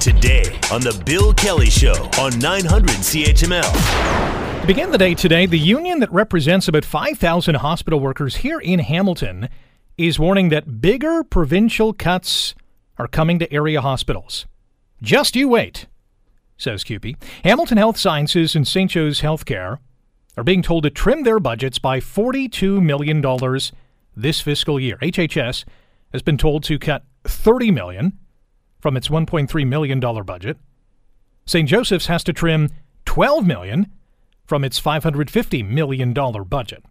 today on The Bill Kelly Show on 900 CHML. To begin the day today, the union that represents about 5,000 hospital workers here in Hamilton is warning that bigger provincial cuts are coming to area hospitals. Just you wait, says CUPE. Hamilton Health Sciences and St. Joe's Healthcare are being told to trim their budgets by $42 million this fiscal year. HHS has been told to cut $30 million from its $1.3 million budget. St. Joseph's has to trim 12 million from its $550 million budget.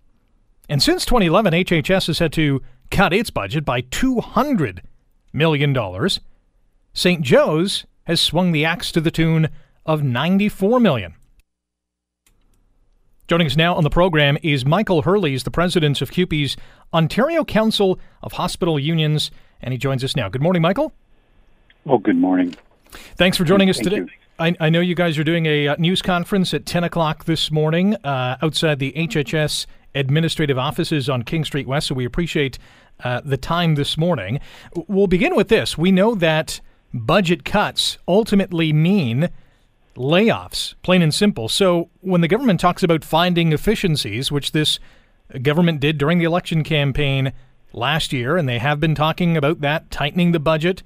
And since 2011, HHS has had to cut its budget by $200 million. St. Joe's has swung the axe to the tune of 94 million. Joining us now on the program is Michael Hurley, the president of CUPE's Ontario Council of Hospital Unions, and he joins us now. Good morning, Michael. Oh, good morning. Thanks for joining us Thank today. you. I, I know you guys are doing a uh, news conference at 10 o'clock this morning uh, outside the HHS administrative offices on King Street West, so we appreciate uh, the time this morning. We'll begin with this. We know that budget cuts ultimately mean layoffs, plain and simple. So when the government talks about finding efficiencies, which this government did during the election campaign last year, and they have been talking about that, tightening the budget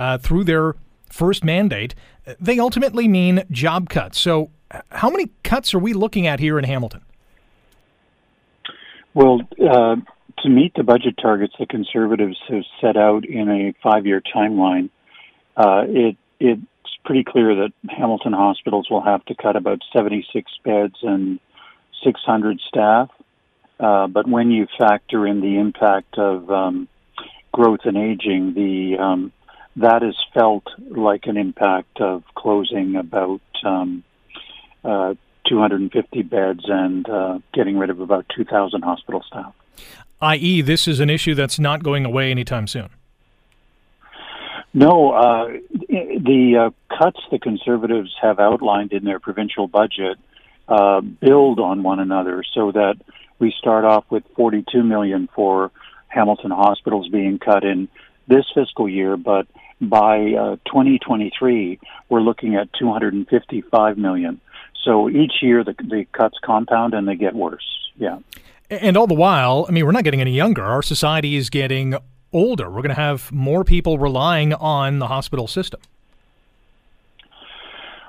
uh, through their first mandate, they ultimately mean job cuts. So, how many cuts are we looking at here in Hamilton? Well, uh, to meet the budget targets the Conservatives have set out in a five-year timeline, uh, it it's pretty clear that Hamilton hospitals will have to cut about 76 beds and 600 staff. Uh, but when you factor in the impact of um, growth and aging, the um, that is felt like an impact of closing about um, uh, 250 beds and uh, getting rid of about 2,000 hospital staff. I.e., this is an issue that's not going away anytime soon. No, uh, the uh, cuts the Conservatives have outlined in their provincial budget uh, build on one another, so that we start off with 42 million for Hamilton hospitals being cut in this fiscal year, but by uh, 2023 we're looking at 255 million. So each year the, the cuts compound and they get worse. Yeah. And all the while, I mean, we're not getting any younger. Our society is getting older. We're going to have more people relying on the hospital system.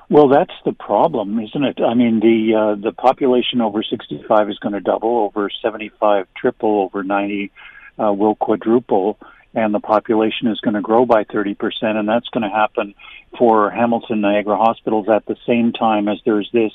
Well, that's the problem, isn't it? I mean, the uh, the population over 65 is going to double, over 75 triple, over 90 uh, will quadruple, and the population is going to grow by 30 percent, and that's going to happen for Hamilton Niagara hospitals at the same time as there's this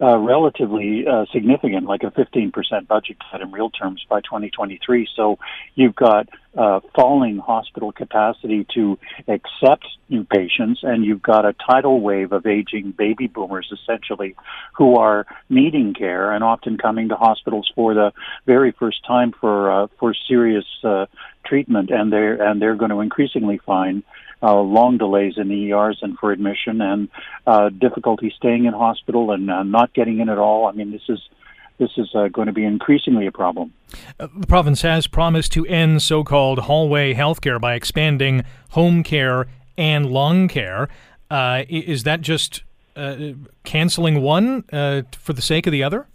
uh, relatively uh, significant, like a 15% budget cut in real terms by 2023. So you've got uh, falling hospital capacity to accept new patients, and you've got a tidal wave of aging baby boomers, essentially, who are needing care and often coming to hospitals for the very first time for uh, for serious uh, treatment, and they're and they're going to increasingly find uh, long delays in the ERs and for admission, and uh, difficulty staying in hospital and uh, not getting in at all. I mean, this is this is uh, going to be increasingly a problem. Uh, The province has promised to end so called hallway healthcare by expanding home care and long care. Uh, is that just uh, canceling one uh, for the sake of the other?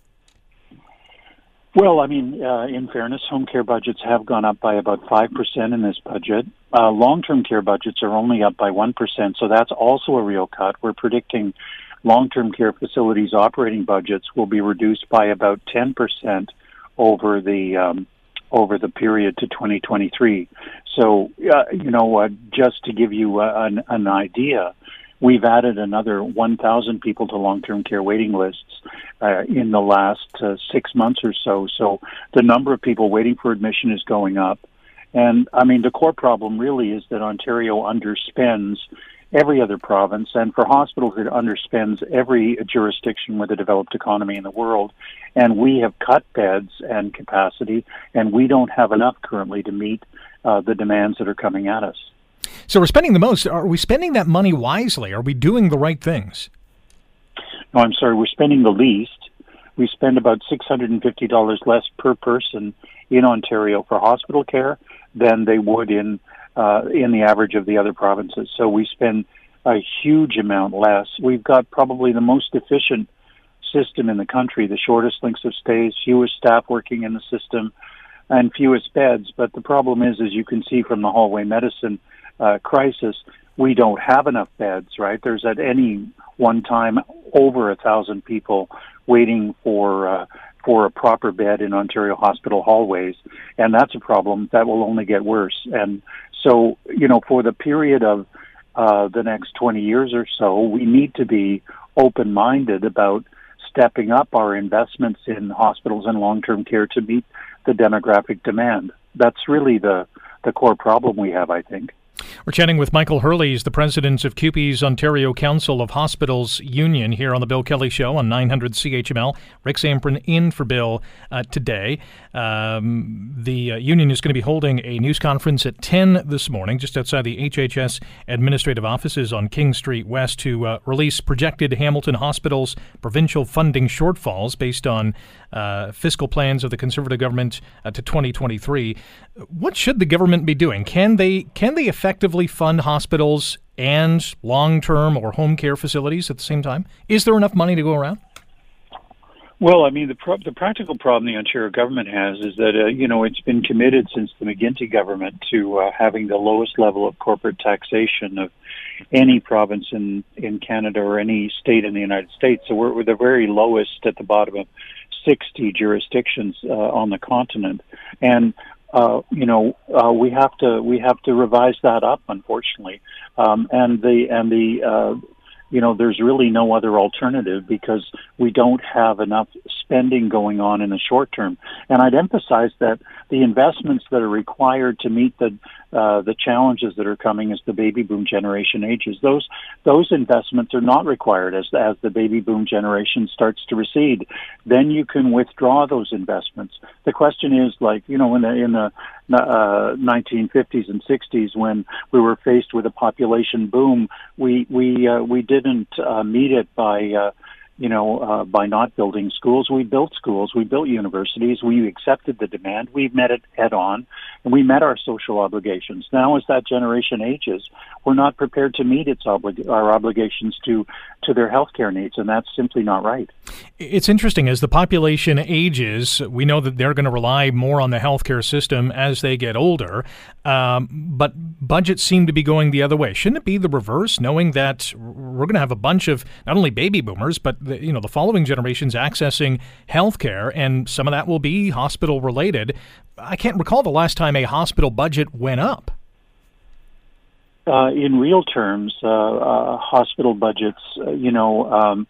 Well, I mean, uh, in fairness, home care budgets have gone up by about 5% in this budget. Uh, long term care budgets are only up by 1%, so that's also a real cut. We're predicting long term care facilities operating budgets will be reduced by about 10% over the. Um, over the period to 2023. So, uh, you know, uh, just to give you an, an idea, we've added another 1,000 people to long-term care waiting lists uh, in the last uh, six months or so. So the number of people waiting for admission is going up. And I mean, the core problem really is that Ontario underspends every other province, and for hospitals, it underspends every jurisdiction with a developed economy in the world. And we have cut beds and capacity, and we don't have enough currently to meet uh, the demands that are coming at us. So we're spending the most. Are we spending that money wisely? Are we doing the right things? No, I'm sorry, we're spending the least. We spend about $650 less per person in Ontario for hospital care than they would in uh, in the average of the other provinces. So we spend a huge amount less. We've got probably the most efficient system in the country, the shortest lengths of stays, fewest staff working in the system, and fewest beds. But the problem is, as you can see from the hallway medicine uh, crisis, we don't have enough beds, right? There's at any one time over a thousand people waiting for uh, for a proper bed in Ontario hospital hallways, and that's a problem that will only get worse. And so, you know, for the period of uh, the next 20 years or so, we need to be open-minded about stepping up our investments in hospitals and long-term care to meet the demographic demand. That's really the the core problem we have, I think. We're chatting with Michael Hurley, he's the president of CUPE's Ontario Council of Hospitals Union here on the Bill Kelly Show on 900 CHML. Rick Zamperin in for Bill uh, today. Um, the uh, union is going to be holding a news conference at 10 this morning, just outside the HHS administrative offices on King Street West, to uh, release projected Hamilton Hospitals provincial funding shortfalls based on uh, fiscal plans of the Conservative government uh, to 2023. What should the government be doing? Can they can they effectively fund hospitals and long-term or home care facilities at the same time? Is there enough money to go around? Well, I mean, the pro- the practical problem the Ontario government has is that uh, you know it's been committed since the McGuinty government to uh, having the lowest level of corporate taxation of any province in in Canada or any state in the United States. So we're, we're the very lowest at the bottom of 60 jurisdictions uh, on the continent, and uh, you know uh, we have to we have to revise that up, unfortunately, um, and the and the uh, you know, there's really no other alternative because we don't have enough spending going on in the short term. And I'd emphasize that the investments that are required to meet the uh, the challenges that are coming as the baby boom generation ages, those those investments are not required as as the baby boom generation starts to recede. Then you can withdraw those investments. The question is, like you know, in the in the uh, 1950s and 60s when we were faced with a population boom, we we uh, we didn't uh, meet it by uh, you know, uh, by not building schools. We built schools, we built universities, we accepted the demand, we met it head on, and we met our social obligations. Now, as that generation ages, we're not prepared to meet its oblig- our obligations to to their healthcare needs, and that's simply not right. It's interesting as the population ages, we know that they're going to rely more on the healthcare system as they get older, um, but budgets seem to be going the other way. Shouldn't it be the reverse, knowing that we're going to have a bunch of not only baby boomers, but the, you know the following generations accessing healthcare, and some of that will be hospital related. I can't recall the last time a hospital budget went up. Uh, in real terms, uh, uh, hospital budgets, uh, you know, um,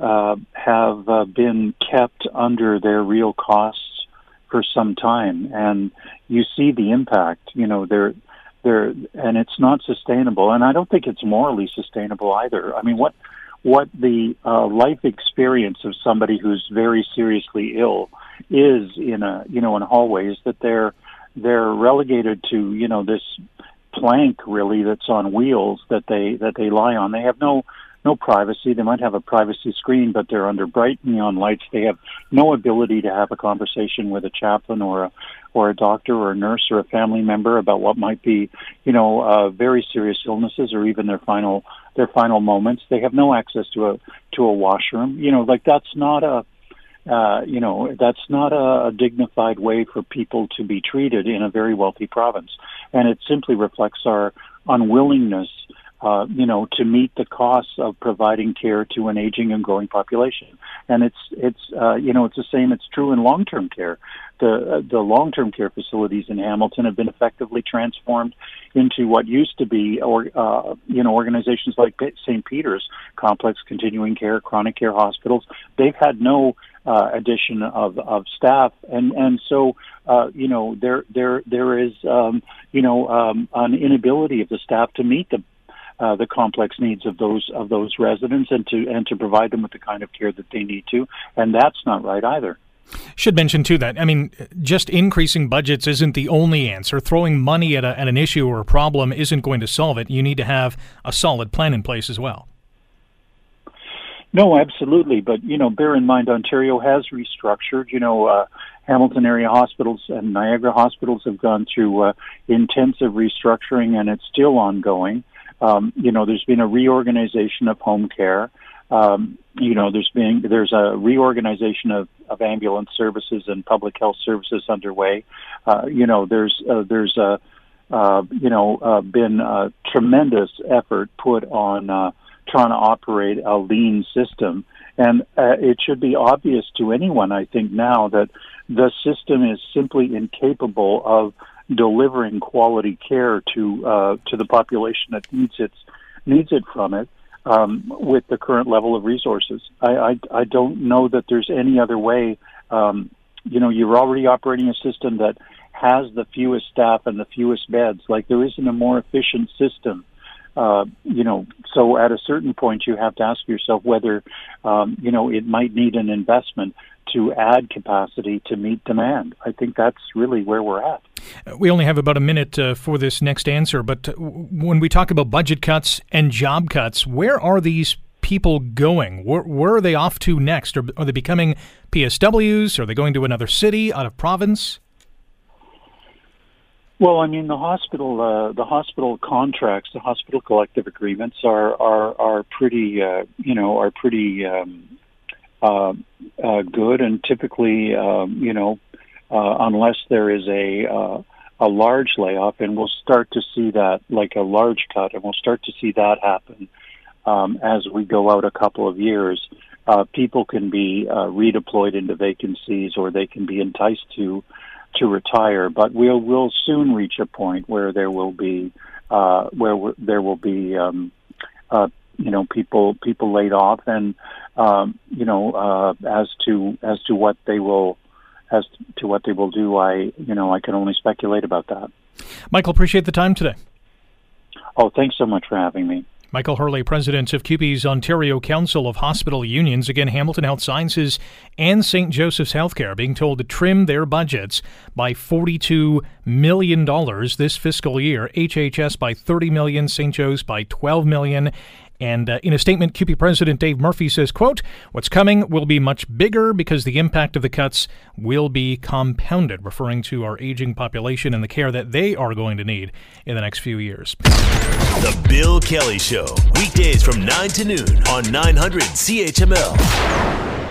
uh, have uh, been kept under their real costs for some time, and you see the impact. You know, they're they're and it's not sustainable, and I don't think it's morally sustainable either. I mean, what what the uh, life experience of somebody who's very seriously ill is in a you know in a hallway that they're they're relegated to you know this plank really that's on wheels that they that they lie on. They have no no privacy. They might have a privacy screen, but they're under bright neon lights. They have no ability to have a conversation with a chaplain or a or a doctor or a nurse or a family member about what might be, you know, uh, very serious illnesses or even their final their final moments. They have no access to a to a washroom. You know, like that's not a uh, you know, that's not a, a dignified way for people to be treated in a very wealthy province. And it simply reflects our unwillingness, uh, you know, to meet the costs of providing care to an aging and growing population. And it's, it's, uh, you know, it's the same. It's true in long-term care. The, uh, the long-term care facilities in Hamilton have been effectively transformed into what used to be, or, uh, you know, organizations like St. Peter's, complex continuing care, chronic care hospitals. They've had no uh, addition of, of staff, and and so uh, you know there there there is um, you know um, an inability of the staff to meet the uh, the complex needs of those of those residents and to and to provide them with the kind of care that they need to, and that's not right either. Should mention too that I mean, just increasing budgets isn't the only answer. Throwing money at, a, at an issue or a problem isn't going to solve it. You need to have a solid plan in place as well. No, absolutely. But, you know, bear in mind, Ontario has restructured. You know, uh, Hamilton area hospitals and Niagara hospitals have gone through uh, intensive restructuring and it's still ongoing. Um, you know, there's been a reorganization of home care. Um, you know, there's been there's a reorganization of, of ambulance services and public health services underway. Uh, you know, there's uh, there's a uh, you know uh, been a tremendous effort put on uh, trying to operate a lean system, and uh, it should be obvious to anyone, I think, now that the system is simply incapable of delivering quality care to uh, to the population that needs it needs it from it um, with the current level of resources. I, I I don't know that there's any other way. Um, you know, you're already operating a system that has the fewest staff and the fewest beds. Like there isn't a more efficient system. Uh, you know, so at a certain point, you have to ask yourself whether, um, you know, it might need an investment to add capacity to meet demand. I think that's really where we're at. We only have about a minute uh, for this next answer, but uh, when we talk about budget cuts and job cuts, where are these people going? Where, where are they off to next? Are, are they becoming PSWs? Are they going to another city out of province? Well, I mean, the hospital, uh, the hospital contracts, the hospital collective agreements are are are pretty, uh, you know, are pretty um, uh, uh, good, and typically, um, you know, uh, unless there is a uh, a large layoff, and we'll start to see that, like a large cut, and we'll start to see that happen um, as we go out a couple of years. Uh, people can be uh, redeployed into vacancies, or they can be enticed to to retire. But we'll we'll soon reach a point where there will be uh, where there will be um, uh, you know people people laid off and um, you know uh, as to as to what they will as to what they will do I you know I can only speculate about that. Michael, appreciate the time today. Oh, thanks so much for having me. Michael Hurley, president of CUPE's Ontario Council of Hospital Unions. Again, Hamilton Health Sciences and St. Joseph's Healthcare being told to trim their budgets by $42 million this fiscal year. HHS by 30 million, St. Joe's by $12 million, and uh, in a statement, CUPE President Dave Murphy says, quote, what's coming will be much bigger because the impact of the cuts will be compounded, referring to our aging population and the care that they are going to need in the next few years. The Bill Kelly Show, weekdays from 9 to noon on 900 CHML.